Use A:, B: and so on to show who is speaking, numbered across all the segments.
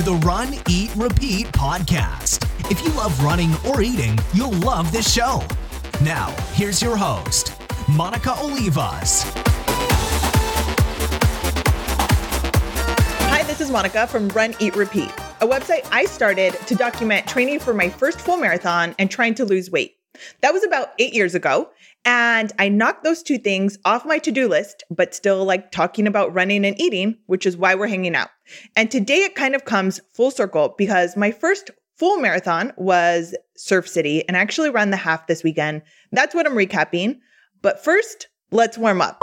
A: to the Run, Eat, Repeat podcast. If you love running or eating, you'll love this show. Now, here's your host, Monica Olivas.
B: Hi, this is Monica from Run, Eat, Repeat, a website I started to document training for my first full marathon and trying to lose weight. That was about eight years ago. And I knocked those two things off my to do list, but still like talking about running and eating, which is why we're hanging out. And today it kind of comes full circle because my first full marathon was Surf City and I actually ran the half this weekend. That's what I'm recapping. But first, let's warm up.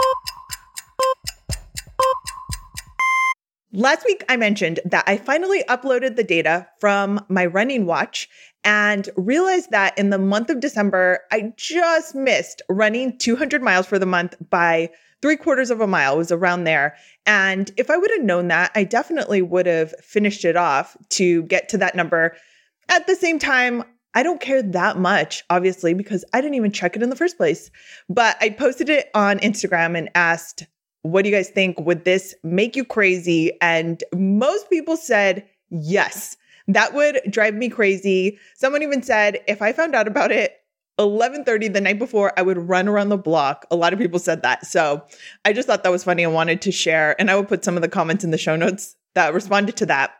B: Last week, I mentioned that I finally uploaded the data from my running watch and realized that in the month of December, I just missed running 200 miles for the month by three quarters of a mile, it was around there. And if I would have known that, I definitely would have finished it off to get to that number. At the same time, I don't care that much, obviously, because I didn't even check it in the first place. But I posted it on Instagram and asked, What do you guys think? Would this make you crazy? And most people said yes. That would drive me crazy. Someone even said if I found out about it 11:30 the night before, I would run around the block. A lot of people said that. So, I just thought that was funny and wanted to share and I will put some of the comments in the show notes that responded to that.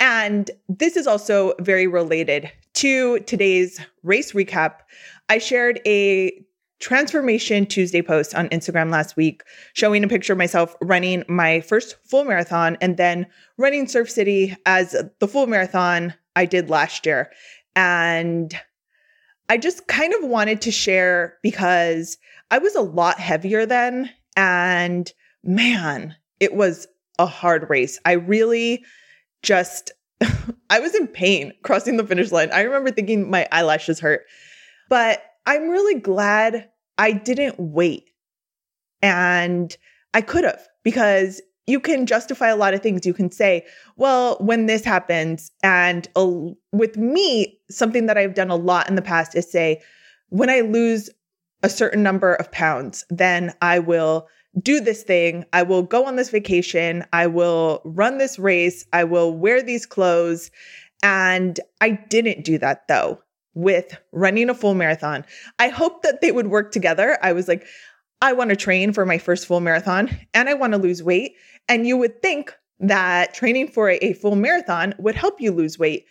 B: And this is also very related to today's race recap. I shared a Transformation Tuesday post on Instagram last week showing a picture of myself running my first full marathon and then running Surf City as the full marathon I did last year. And I just kind of wanted to share because I was a lot heavier then. And man, it was a hard race. I really just, I was in pain crossing the finish line. I remember thinking my eyelashes hurt. But I'm really glad I didn't wait. And I could have because you can justify a lot of things. You can say, well, when this happens, and with me, something that I've done a lot in the past is say, when I lose a certain number of pounds, then I will do this thing. I will go on this vacation. I will run this race. I will wear these clothes. And I didn't do that though with running a full marathon. I hoped that they would work together. I was like, I want to train for my first full marathon and I want to lose weight. And you would think that training for a, full marathon would help you lose weight.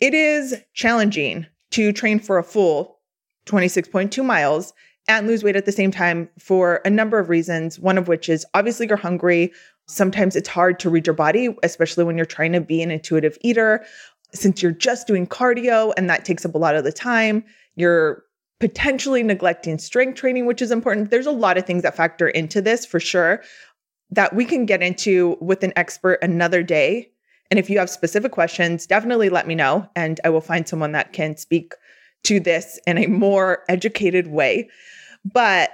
B: It is challenging to train for a full 26.2 miles and lose weight at the same time for a number of reasons. One of which is obviously you're hungry. Sometimes it's hard to read your body, especially when you're trying to be an intuitive eater since you're just doing cardio and that takes up a lot of the time, you're potentially neglecting strength training, which is important. There's a lot of things that factor into this for sure that we can get into with an expert another day. And if you have specific questions, definitely let me know and I will find someone that can speak to this in a more educated way. But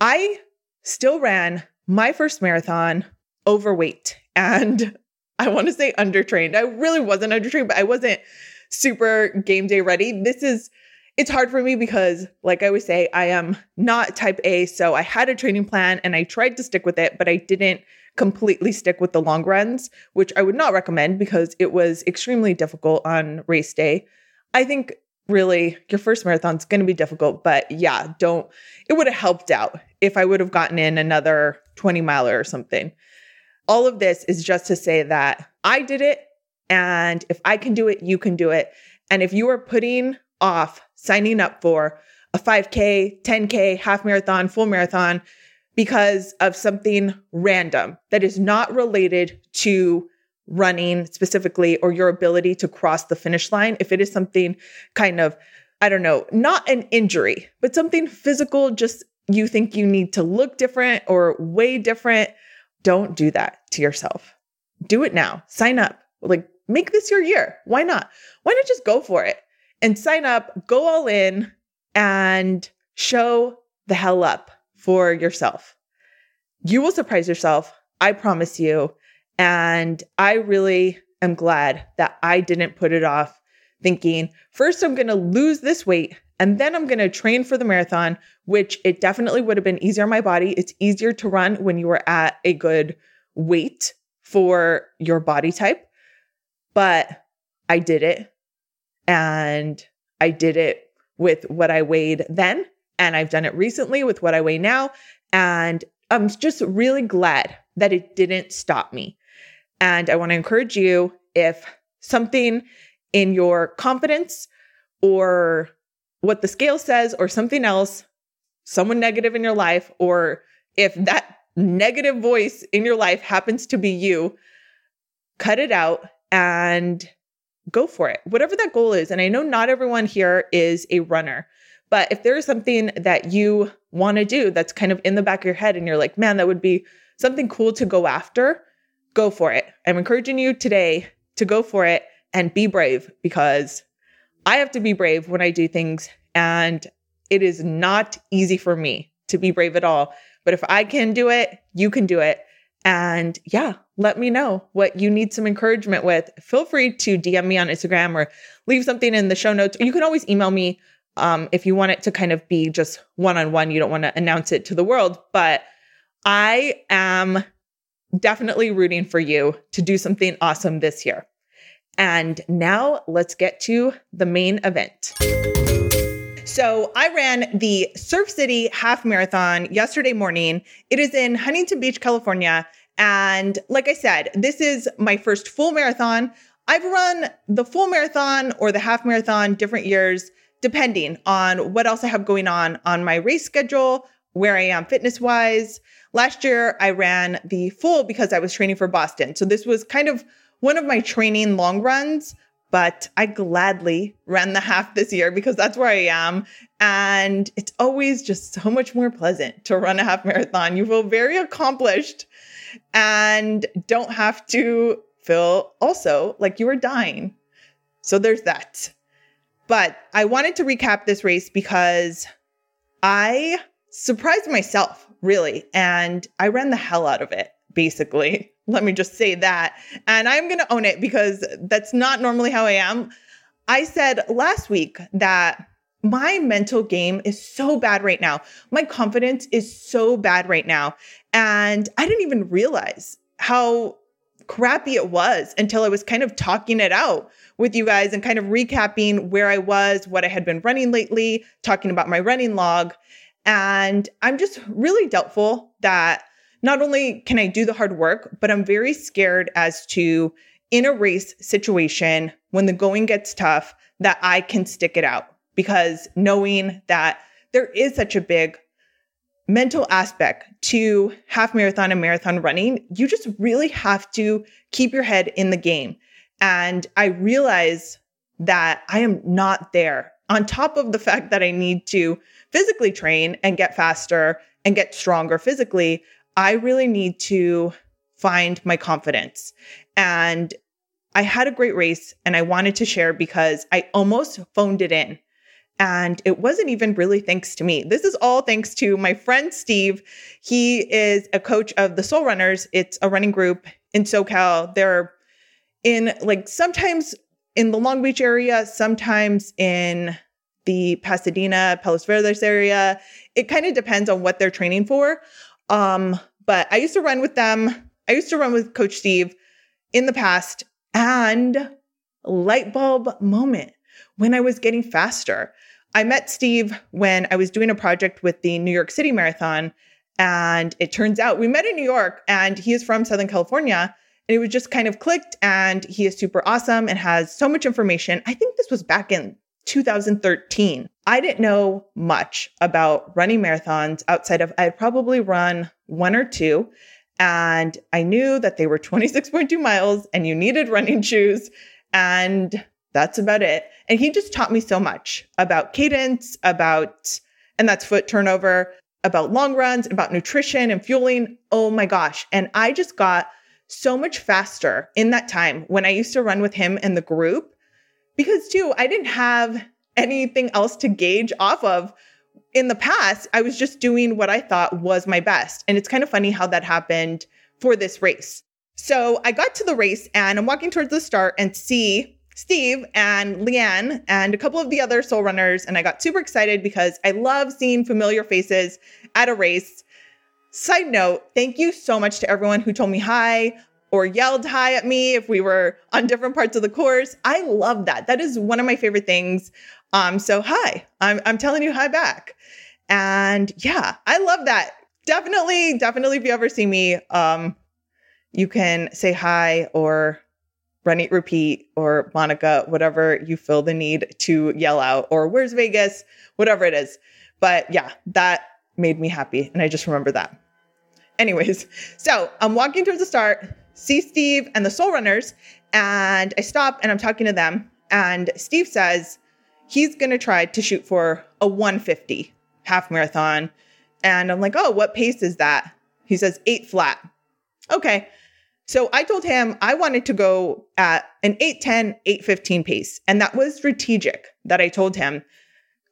B: I still ran my first marathon overweight and I want to say undertrained. I really wasn't undertrained, but I wasn't super game day ready. This is it's hard for me because like I always say, I am not type A, so I had a training plan and I tried to stick with it, but I didn't completely stick with the long runs, which I would not recommend because it was extremely difficult on race day. I think really your first marathon is going to be difficult, but yeah, don't it would have helped out if I would have gotten in another 20 miler or something all of this is just to say that I did it. And if I can do it, you can do it. And if you are putting off signing up for a 5K, 10K, half marathon, full marathon because of something random that is not related to running specifically or your ability to cross the finish line, if it is something kind of, I don't know, not an injury, but something physical, just you think you need to look different or way different, don't do that to yourself. Do it now. Sign up. Like, make this your year. Why not? Why not just go for it and sign up, go all in, and show the hell up for yourself? You will surprise yourself. I promise you. And I really am glad that I didn't put it off thinking, first, I'm going to lose this weight and then I'm going to train for the marathon, which it definitely would have been easier on my body. It's easier to run when you are at a good weight for your body type. but I did it. And I did it with what I weighed then. And I've done it recently with what I weigh now. And I'm just really glad that it didn't stop me. And I want to encourage you if something in your confidence or what the scale says or something else, someone negative in your life, or if that negative voice in your life happens to be you, cut it out and go for it. Whatever that goal is. And I know not everyone here is a runner, but if there is something that you want to do that's kind of in the back of your head and you're like, man, that would be something cool to go after, go for it. I'm encouraging you today to go for it and be brave because I have to be brave when I do things. And it is not easy for me to be brave at all. But if I can do it, you can do it. And yeah, let me know what you need some encouragement with. Feel free to DM me on Instagram or leave something in the show notes. You can always email me um, if you want it to kind of be just one on one. You don't want to announce it to the world. But I am definitely rooting for you to do something awesome this year. And now let's get to the main event. So I ran the Surf City half marathon yesterday morning. It is in Huntington Beach, California. And like I said, this is my first full marathon. I've run the full marathon or the half marathon different years, depending on what else I have going on on my race schedule, where I am fitness wise. Last year, I ran the full because I was training for Boston. So this was kind of one of my training long runs, but I gladly ran the half this year because that's where I am. And it's always just so much more pleasant to run a half marathon. You feel very accomplished and don't have to feel also like you are dying. So there's that. But I wanted to recap this race because I surprised myself, really, and I ran the hell out of it, basically. Let me just say that. And I'm going to own it because that's not normally how I am. I said last week that my mental game is so bad right now. My confidence is so bad right now. And I didn't even realize how crappy it was until I was kind of talking it out with you guys and kind of recapping where I was, what I had been running lately, talking about my running log. And I'm just really doubtful that not only can I do the hard work, but I'm very scared as to in a race situation when the going gets tough that I can stick it out because knowing that there is such a big mental aspect to half marathon and marathon running, you just really have to keep your head in the game. And I realize that I am not there. On top of the fact that I need to physically train and get faster and get stronger physically, I really need to find my confidence. And I had a great race and I wanted to share because I almost phoned it in. And it wasn't even really thanks to me. This is all thanks to my friend Steve. He is a coach of the Soul Runners. It's a running group in SoCal. They're in like sometimes in the Long Beach area, sometimes in the Pasadena, Palos Verdes area. It kind of depends on what they're training for. Um, but I used to run with them. I used to run with Coach Steve in the past and light bulb moment when I was getting faster. I met Steve when I was doing a project with the New York City Marathon. And it turns out we met in New York and he is from Southern California. And it was just kind of clicked. And he is super awesome and has so much information. I think this was back in 2013. I didn't know much about running marathons outside of I'd probably run one or two. And I knew that they were 26.2 miles and you needed running shoes. And that's about it. And he just taught me so much about cadence, about, and that's foot turnover, about long runs, about nutrition and fueling. Oh my gosh. And I just got so much faster in that time when I used to run with him in the group because too, I didn't have anything else to gauge off of. In the past, I was just doing what I thought was my best. And it's kind of funny how that happened for this race. So I got to the race and I'm walking towards the start and see Steve and Leanne and a couple of the other soul runners. And I got super excited because I love seeing familiar faces at a race. Side note, thank you so much to everyone who told me hi or yelled hi at me if we were on different parts of the course. I love that. That is one of my favorite things. Um, so hi, I'm I'm telling you hi back. And yeah, I love that. Definitely, definitely if you ever see me, um, you can say hi or Run Eat Repeat or Monica, whatever you feel the need to yell out, or where's Vegas, whatever it is. But yeah, that made me happy. And I just remember that. Anyways, so I'm walking towards the start, see Steve and the Soul Runners, and I stop and I'm talking to them. And Steve says he's going to try to shoot for a 150 half marathon. And I'm like, oh, what pace is that? He says eight flat. Okay. So I told him I wanted to go at an 810, 815 pace. And that was strategic that I told him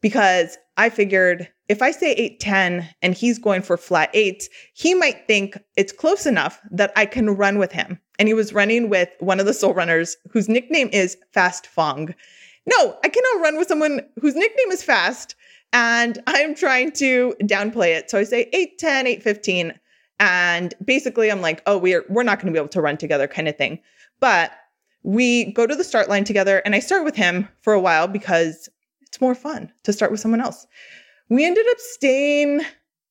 B: because I figured if I say 810 and he's going for flat eights, he might think it's close enough that I can run with him. And he was running with one of the soul runners whose nickname is Fast Fong. No, I cannot run with someone whose nickname is Fast. And I'm trying to downplay it. So I say 810, 815. And basically I'm like, oh, we're we're not going to be able to run together kind of thing. But we go to the start line together and I start with him for a while because it's more fun to start with someone else. We ended up staying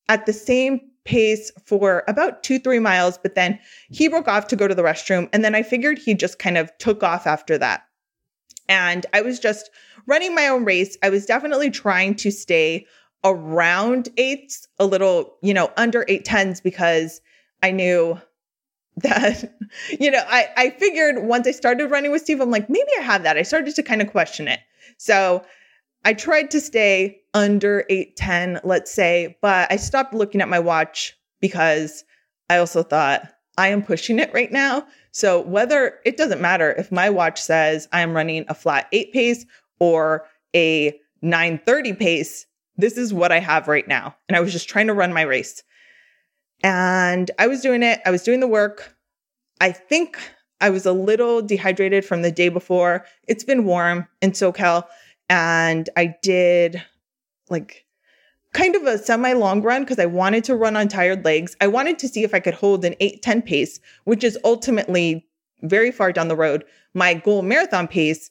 B: at the same pace for about two, three miles, but then he broke off to go to the restroom. And then I figured he just kind of took off after that. And I was just running my own race. I was definitely trying to stay around eights, a little, you know, under eight tens because I knew that, you know, I, I figured once I started running with Steve, I'm like, maybe I have that. I started to kind of question it. So I tried to stay under 810, let's say, but I stopped looking at my watch because I also thought I am pushing it right now. So whether it doesn't matter if my watch says I am running a flat 8 pace or a 930 pace, this is what I have right now. And I was just trying to run my race. And I was doing it, I was doing the work. I think I was a little dehydrated from the day before. It's been warm in SoCal and I did like kind of a semi long run because I wanted to run on tired legs. I wanted to see if I could hold an 8 10 pace, which is ultimately very far down the road, my goal marathon pace.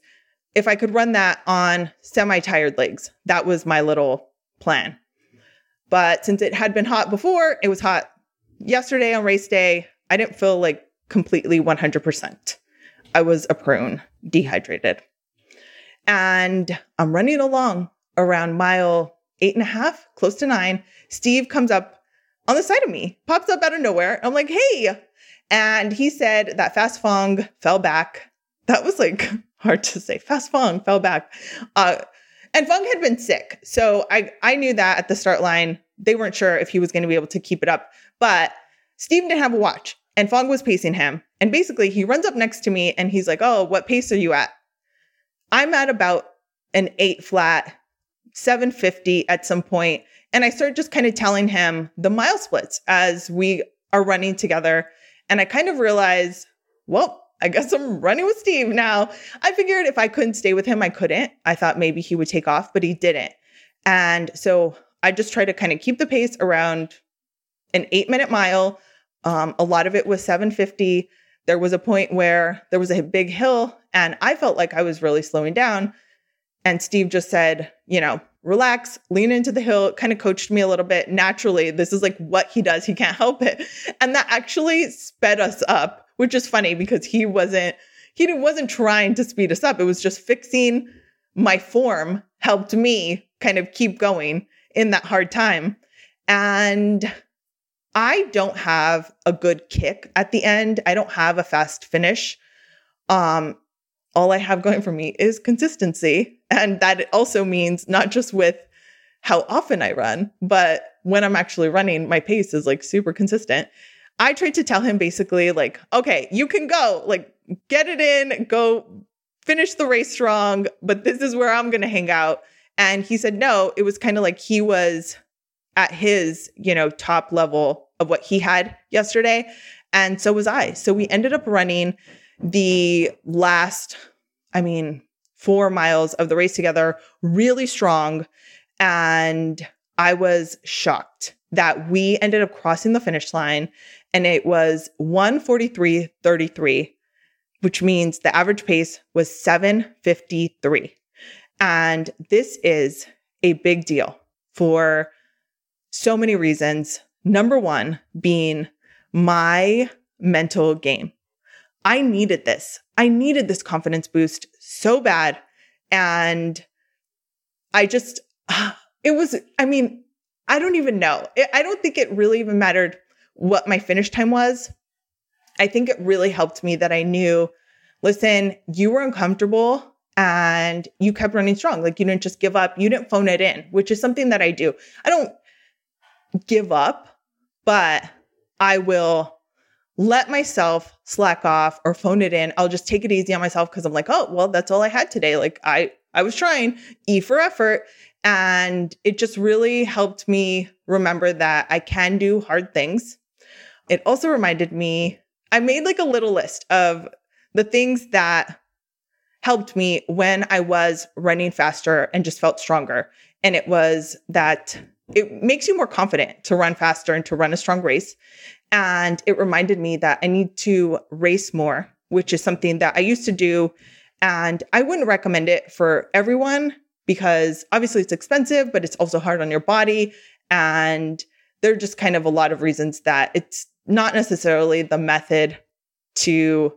B: If I could run that on semi tired legs, that was my little plan. But since it had been hot before, it was hot yesterday on race day. I didn't feel like completely 100%. I was a prune, dehydrated. And I'm running along around mile eight and a half, close to nine. Steve comes up on the side of me, pops up out of nowhere. I'm like, hey. And he said that Fast Fong fell back. That was like hard to say. Fast Fong fell back. Uh, and Fong had been sick. So I, I knew that at the start line, they weren't sure if he was going to be able to keep it up. But Steve didn't have a watch and Fong was pacing him. And basically, he runs up next to me and he's like, Oh, what pace are you at? I'm at about an eight flat, 750 at some point, And I started just kind of telling him the mile splits as we are running together. And I kind of realized, well, I guess I'm running with Steve now. I figured if I couldn't stay with him, I couldn't. I thought maybe he would take off, but he didn't. And so I just tried to kind of keep the pace around an eight minute mile. Um, a lot of it was 750. There was a point where there was a big hill and I felt like I was really slowing down. And Steve just said, you know, relax, lean into the hill, kind of coached me a little bit naturally. This is like what he does. He can't help it. And that actually sped us up, which is funny because he wasn't he wasn't trying to speed us up. It was just fixing my form helped me kind of keep going in that hard time. And I don't have a good kick at the end. I don't have a fast finish. Um, all I have going for me is consistency. And that also means not just with how often I run, but when I'm actually running, my pace is like super consistent. I tried to tell him basically, like, okay, you can go, like, get it in, go finish the race strong, but this is where I'm going to hang out. And he said, no, it was kind of like he was at his, you know, top level of what he had yesterday. And so was I. So we ended up running the last, I mean, four miles of the race together really strong. And I was shocked that we ended up crossing the finish line and it was 143.33, which means the average pace was 753. And this is a big deal for so many reasons. Number one being my mental game. I needed this. I needed this confidence boost so bad. And I just, it was, I mean, I don't even know. I don't think it really even mattered what my finish time was. I think it really helped me that I knew, listen, you were uncomfortable and you kept running strong. Like you didn't just give up, you didn't phone it in, which is something that I do. I don't give up, but I will let myself slack off or phone it in. I'll just take it easy on myself because I'm like, oh, well, that's all I had today. Like I I was trying E for effort. And it just really helped me remember that I can do hard things. It also reminded me, I made like a little list of the things that helped me when I was running faster and just felt stronger. And it was that it makes you more confident to run faster and to run a strong race. And it reminded me that I need to race more, which is something that I used to do. And I wouldn't recommend it for everyone because obviously it's expensive, but it's also hard on your body. And there are just kind of a lot of reasons that it's not necessarily the method to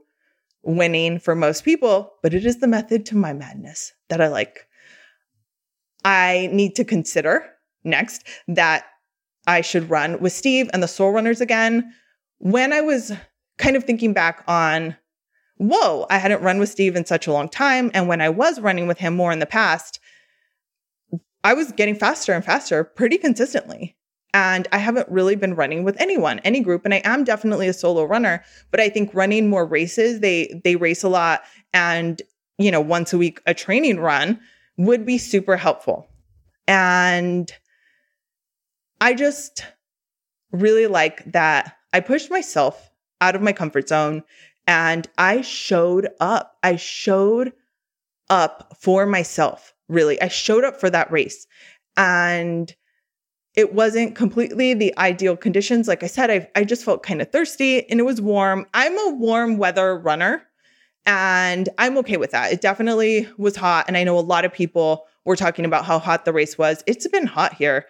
B: winning for most people, but it is the method to my madness that I like. I need to consider next that I should run with Steve and the Soul Runners again. When I was kind of thinking back on, whoa, I hadn't run with Steve in such a long time. And when I was running with him more in the past, I was getting faster and faster pretty consistently. And I haven't really been running with anyone, any group. And I am definitely a solo runner, but I think running more races, they they race a lot and you know, once a week a training run would be super helpful. And I just really like that I pushed myself out of my comfort zone and I showed up. I showed up for myself really. I showed up for that race and it wasn't completely the ideal conditions. Like I said, I, I just felt kind of thirsty and it was warm. I'm a warm weather runner and I'm okay with that. It definitely was hot. And I know a lot of people were talking about how hot the race was. It's been hot here,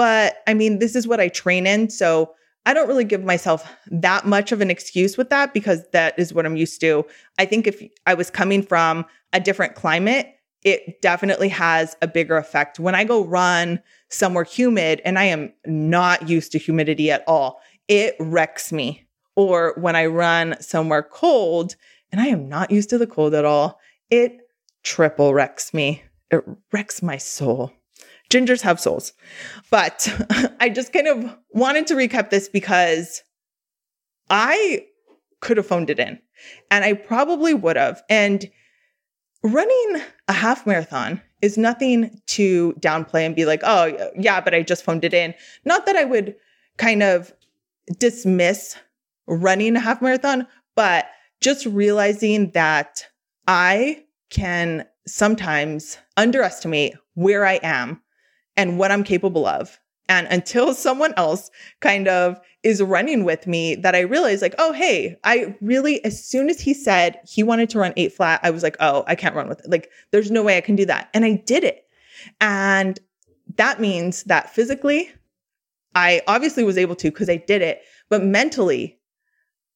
B: but I mean, this is what I train in. So I don't really give myself that much of an excuse with that because that is what I'm used to. I think if I was coming from a different climate, it definitely has a bigger effect. When I go run somewhere humid and I am not used to humidity at all, it wrecks me. Or when I run somewhere cold and I am not used to the cold at all, it triple wrecks me. It wrecks my soul. Gingers have souls. But I just kind of wanted to recap this because I could have phoned it in and I probably would have. And running a half marathon is nothing to downplay and be like, oh, yeah, but I just phoned it in. Not that I would kind of dismiss running a half marathon, but just realizing that I can sometimes underestimate where I am and what I'm capable of. And until someone else kind of is running with me, that I realized, like, oh, hey, I really, as soon as he said he wanted to run eight flat, I was like, oh, I can't run with it. Like, there's no way I can do that. And I did it. And that means that physically, I obviously was able to because I did it, but mentally,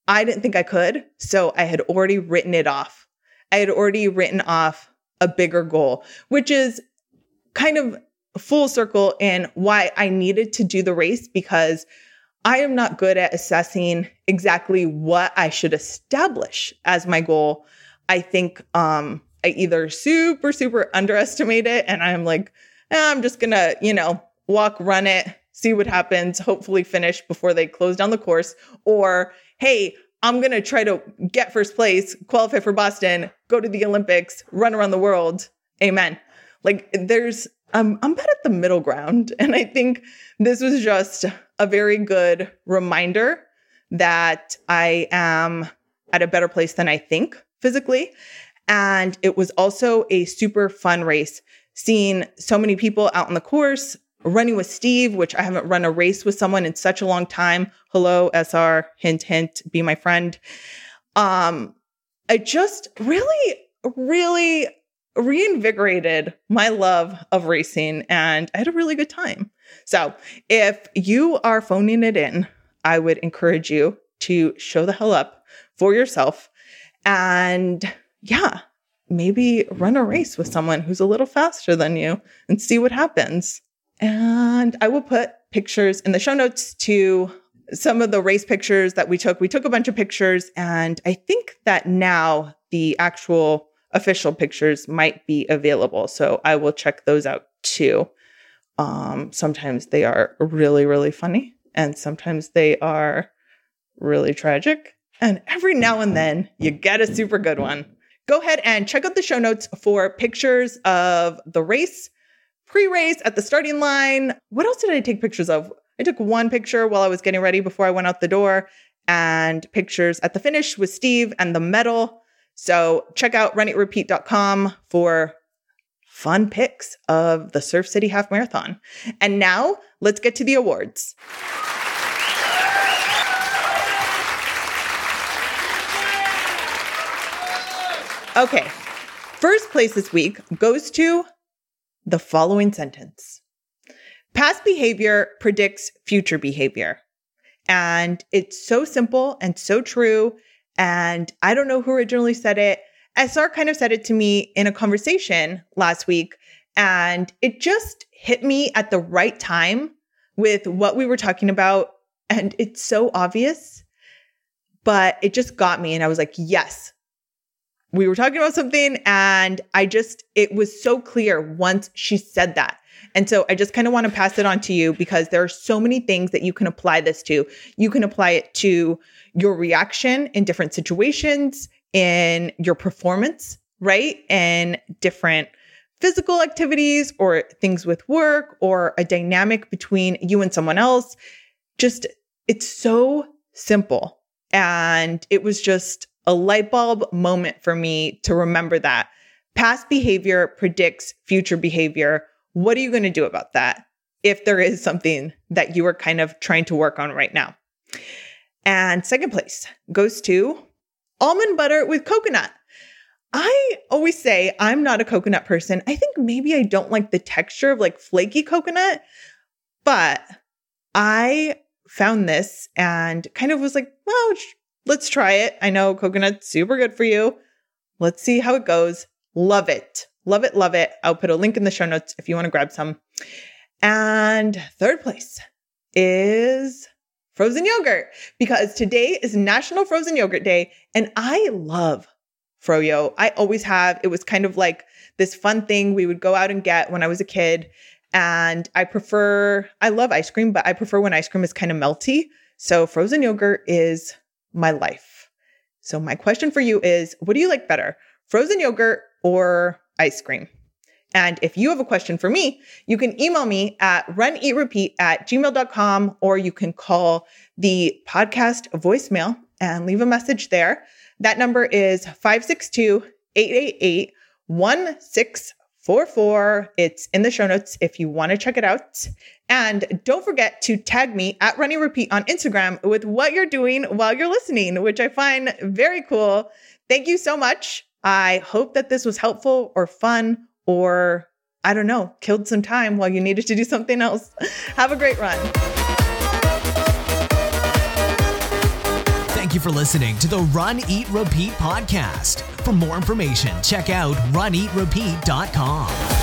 B: I didn't think I could. So I had already written it off. I had already written off a bigger goal, which is kind of full circle in why I needed to do the race because I am not good at assessing exactly what I should establish as my goal. I think um, I either super, super underestimate it and I'm like, eh, I'm just gonna, you know, walk, run it, see what happens, hopefully finish before they close down the course. Or, hey, I'm gonna try to get first place, qualify for Boston, go to the Olympics, run around the world. Amen. Like there's I'm I'm bad at the middle ground. And I think this was just a very good reminder that I am at a better place than I think physically. And it was also a super fun race, seeing so many people out on the course, running with Steve, which I haven't run a race with someone in such a long time. Hello, SR, hint, hint, be my friend. Um, I just really, really reinvigorated my love of racing and I had a really good time. So if you are phoning it in, I would encourage you to show the hell up for yourself and yeah, maybe run a race with someone who's a little faster than you and see what happens. And I will put pictures in the show notes to some of the race pictures that we took. We took a bunch of pictures, and I think that now the actual official pictures might be available. So I will check those out too. Um, sometimes they are really, really funny, and sometimes they are really tragic. And every now and then you get a super good one. Go ahead and check out the show notes for pictures of the race, pre race at the starting line. What else did I take pictures of? I took one picture while I was getting ready before I went out the door, and pictures at the finish with Steve and the medal. So check out runeatrepeat.com for fun pics of the Surf City Half Marathon. And now let's get to the awards. Okay. First place this week goes to the following sentence Past behavior predicts future behavior. And it's so simple and so true. And I don't know who originally said it. SR kind of said it to me in a conversation last week. And it just hit me at the right time with what we were talking about. And it's so obvious, but it just got me. And I was like, yes, we were talking about something. And I just, it was so clear once she said that. And so I just kind of want to pass it on to you because there are so many things that you can apply this to. You can apply it to your reaction in different situations, in your performance, right? And different physical activities or things with work or a dynamic between you and someone else. Just, it's so simple. And it was just a light bulb moment for me to remember that past behavior predicts future behavior what are you going to do about that if there is something that you are kind of trying to work on right now? And second place goes to almond butter with coconut. I always say I'm not a coconut person. I think maybe I don't like the texture of like flaky coconut, but I found this and kind of was like, well, let's try it. I know coconut's super good for you. Let's see how it goes. Love it. Love it, love it. I'll put a link in the show notes if you want to grab some. And third place is frozen yogurt because today is National Frozen Yogurt Day and I love froyo. I always have. It was kind of like this fun thing we would go out and get when I was a kid. And I prefer, I love ice cream, but I prefer when ice cream is kind of melty. So frozen yogurt is my life. So my question for you is what do you like better, frozen yogurt or ice cream. And if you have a question for me, you can email me at runeatrepeat at gmail.com or you can call the podcast voicemail and leave a message there. That number is 562 888 1644. It's in the show notes if you want to check it out. And don't forget to tag me at Run Eat Repeat on Instagram with what you're doing while you're listening, which I find very cool. Thank you so much. I hope that this was helpful or fun or I don't know, killed some time while you needed to do something else. Have a great run.
A: Thank you for listening to the Run, Eat, Repeat podcast. For more information, check out runeatrepeat.com.